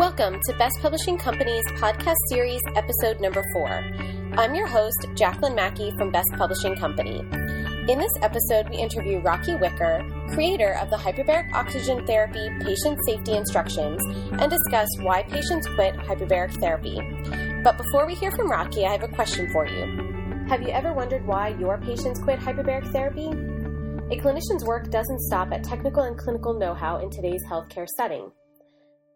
Welcome to Best Publishing Company's podcast series, episode number four. I'm your host, Jacqueline Mackey from Best Publishing Company. In this episode, we interview Roque Wicker, creator of the hyperbaric oxygen therapy patient safety instructions, and discuss why patients quit hyperbaric therapy. But before we hear from Roque, I have a question for you. Have you ever wondered why your patients quit hyperbaric therapy? A clinician's work doesn't stop at technical and clinical know how in today's healthcare setting.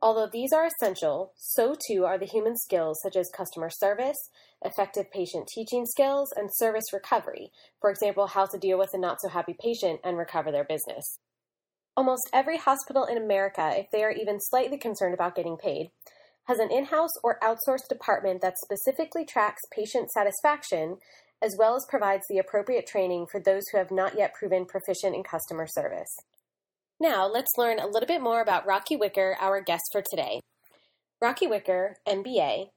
Although these are essential, so too are the human skills such as customer service, effective patient teaching skills, and service recovery. For example, how to deal with a not so happy patient and recover their business. Almost every hospital in America, if they are even slightly concerned about getting paid, has an in house or outsourced department that specifically tracks patient satisfaction as well as provides the appropriate training for those who have not yet proven proficient in customer service. Now, let's learn a little bit more about Roque Wicker, our guest for today. Roque Wicker, MBA,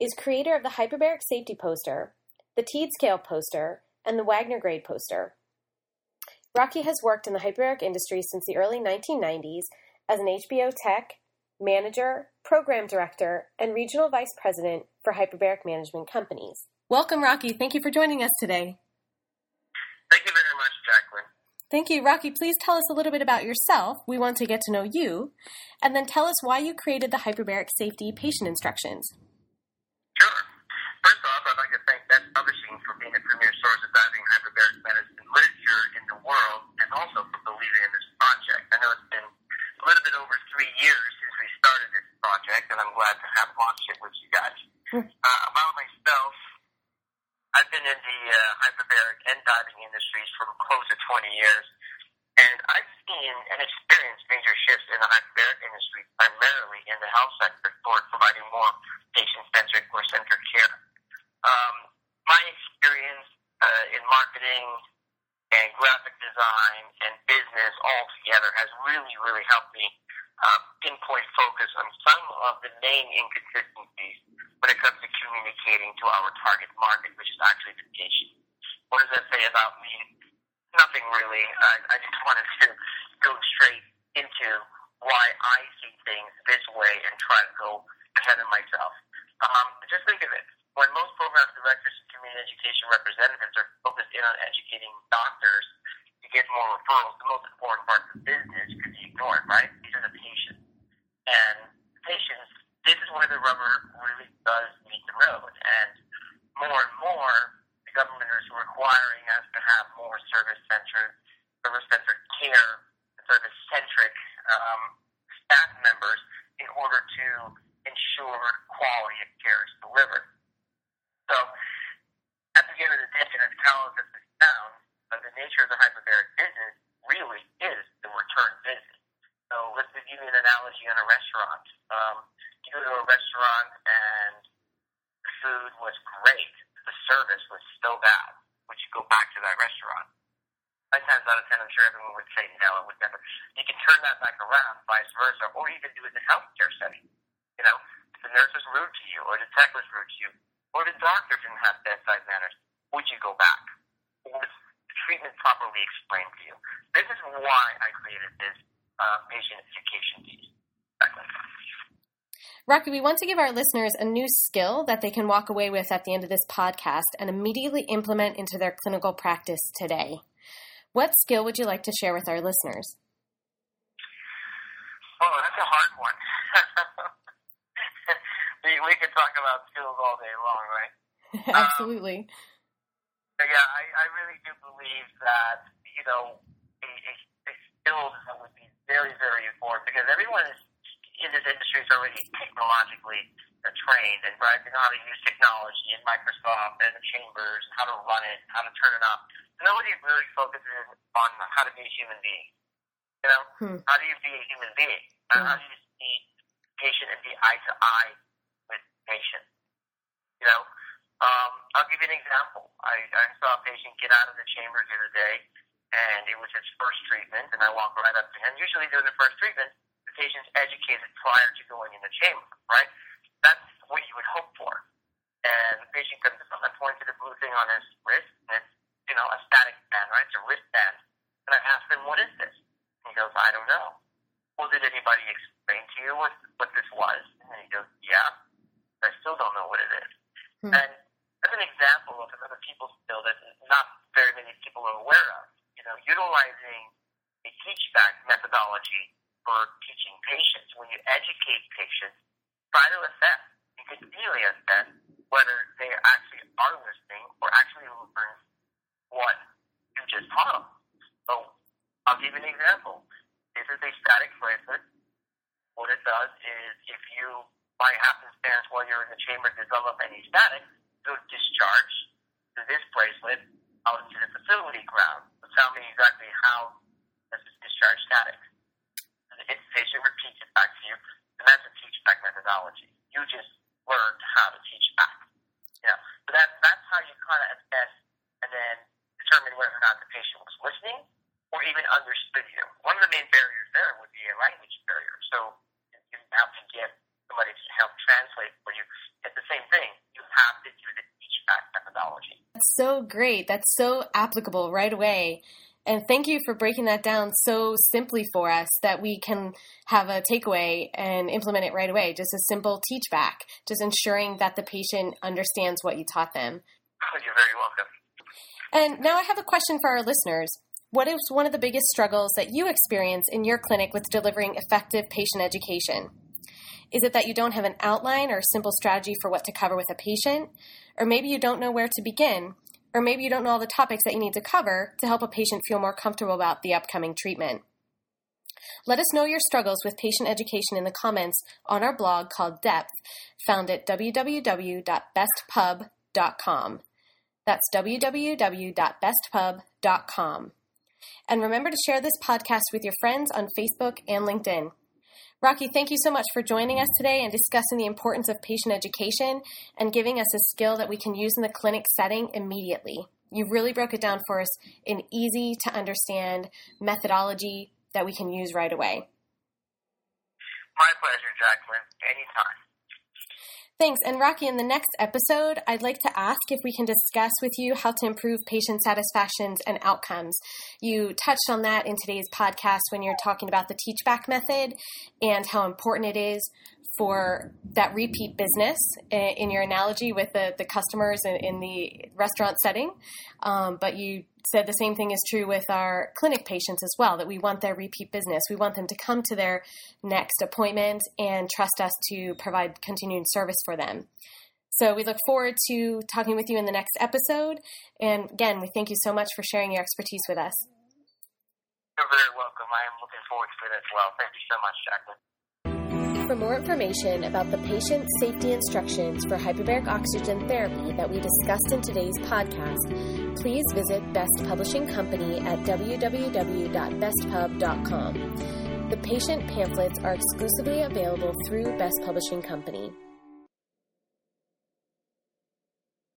is creator of the Hyperbaric Safety Poster, the Teed Scale Poster, and the Wagner Grade Poster. Roque has worked in the hyperbaric industry since the early 1990s as an HBO tech, manager, program director, and regional vice president for hyperbaric management companies. Welcome, Roque. Thank you for joining us today. Thank you very much, Jacqueline. Thank you. Roque, please tell us a little bit about yourself. We want to get to know you. And then tell us why you created the hyperbaric safety patient instructions. Sure. First off, I'd like to thank Best Publishing for being a premier source of diving hyperbaric medicine literature in the world and also for believing in this project. I know it's been a little bit over three years since we started this project, and I'm glad to have launched it with you guys. uh, about myself, I've been in the uh, hyperbaric and diving industries for close to 20 years, and I've seen and experienced major shifts in the hyperbaric industry, primarily in the health sector, toward providing more patient-centric or centered care. Um, my experience uh, in marketing and graphic design and business all together has really, really helped me uh, pinpoint focus on some of the main inconsistencies when it comes to communicating to our target market, which is actually the patient. What does that say about me? Nothing really. I, I just wanted to go straight into why I see things this way and try to go ahead of myself. Um, just think of it. When most program directors and community education representatives are focused in on educating doctors to get more referrals, the most important part of the business could be ignored, right? These are the patients. And patients, this is where the rubber really does meet the road. And more and more, government is requiring us to have more service-centered, service-centered care, service-centric um, staff members in order to ensure quality of care is delivered. So, at the end of the day, and as talented as it sounds, uh, the nature of the hyperbaric business really is the return business. So, let's give you an analogy on a restaurant. Um, you go to a restaurant and the food was great, the service was so bad. Would you go back to that restaurant? Nine times out of ten, I'm sure everyone would say no, it would never. You can turn that back around, vice versa, or even do it in a healthcare setting. You know, if the nurse was rude to you, or the tech was rude to you, or the doctor didn't have bedside manners, would you go back? Was the treatment properly explained to you? This is why I created this uh, patient education piece. Roque, we want to give our listeners a new skill that they can walk away with at the end of this podcast and immediately implement into their clinical practice today. What skill would you like to share with our listeners? Oh, that's a hard one. we, we could talk about skills all day long, right? Absolutely. Um, yeah, I, I really do believe that, you know, a, a, a skill that would be very, very important because everyone is in this industry is already technologically trained and right, they know how to use technology and Microsoft and the chambers, how to run it, how to turn it up. Nobody really focuses on how to be a human being. You know, hmm. how do you be a human being? Hmm. How do you see patient and be eye to eye with patient? You know, um, I'll give you an example. I, I saw a patient get out of the chamber the other day, and it was his first treatment, and I walked right up to him. Usually during the first treatment, patient's educated prior to going in the chamber, right? That's what you would hope for. And the patient comes up, and I point to the blue thing on his wrist, and it's, you know, a static band, right? It's a wristband. And I asked him, what is this? And he goes, I don't know. Well, did anybody explain to idea what, what this was? And he goes, yeah. I still don't know what it is. Hmm. And as an example of another people skill that not very many people are aware of, you know, utilizing a teach back methodology for teaching patients. When you educate patients, try to assess, you can really assess whether they actually are listening or actually learn what you just taught them. So I'll give you an example. This is a static bracelet. What it does is if you, by happenstance, while you're in the chamber, develop any static, you'll discharge to this bracelet out into the facility ground. So tell me exactly how this is discharge static. The patient repeats it back to you, and that's a teach back methodology. You just learned how to teach back. Yeah. So that, that's how you kind of assess and then determine whether or not the patient was listening or even understood you. One of the main barriers there would be a language barrier. So you have to get somebody to help translate for you. It's the same thing. You have to do the teach back methodology. That's so great. That's so applicable right away. And thank you for breaking that down so simply for us that we can have a takeaway and implement it right away. Just a simple teach back, just ensuring that the patient understands what you taught them. Oh, you're very welcome. And now I have a question for our listeners. What is one of the biggest struggles that you experience in your clinic with delivering effective patient education? Is it that you don't have an outline or a simple strategy for what to cover with a patient? Or maybe you don't know where to begin? Or maybe you don't know all the topics that you need to cover to help a patient feel more comfortable about the upcoming treatment? Let us know your struggles with patient education in the comments on our blog called Depth, found at www.bestpub.com. That's www.bestpub.com. And remember to share this podcast with your friends on Facebook and LinkedIn. Roque, thank you so much for joining us today and discussing the importance of patient education and giving us a skill that we can use in the clinic setting immediately. You really broke it down for us in easy to understand methodology that we can use right away. My pleasure, Jacqueline. Anytime. Thanks. And Roque, in the next episode, I'd like to ask if we can discuss with you how to improve patient satisfactions and outcomes. You touched on that in today's podcast when you're talking about the teach back method and how important it is for that repeat business in your analogy with the, the customers in, in the restaurant setting. Um, but you said the same thing is true with our clinic patients as well that we want their repeat business. We want them to come to their next appointment and trust us to provide continued service for them. So we look forward to talking with you in the next episode. And again, we thank you so much for sharing your expertise with us. You're very welcome. I am looking forward to it as well. Thank you so much, Jacqueline. For more information about the patient safety instructions for hyperbaric oxygen therapy that we discussed in today's podcast, please visit Best Publishing Company at www.bestpub.com. The patient pamphlets are exclusively available through Best Publishing Company.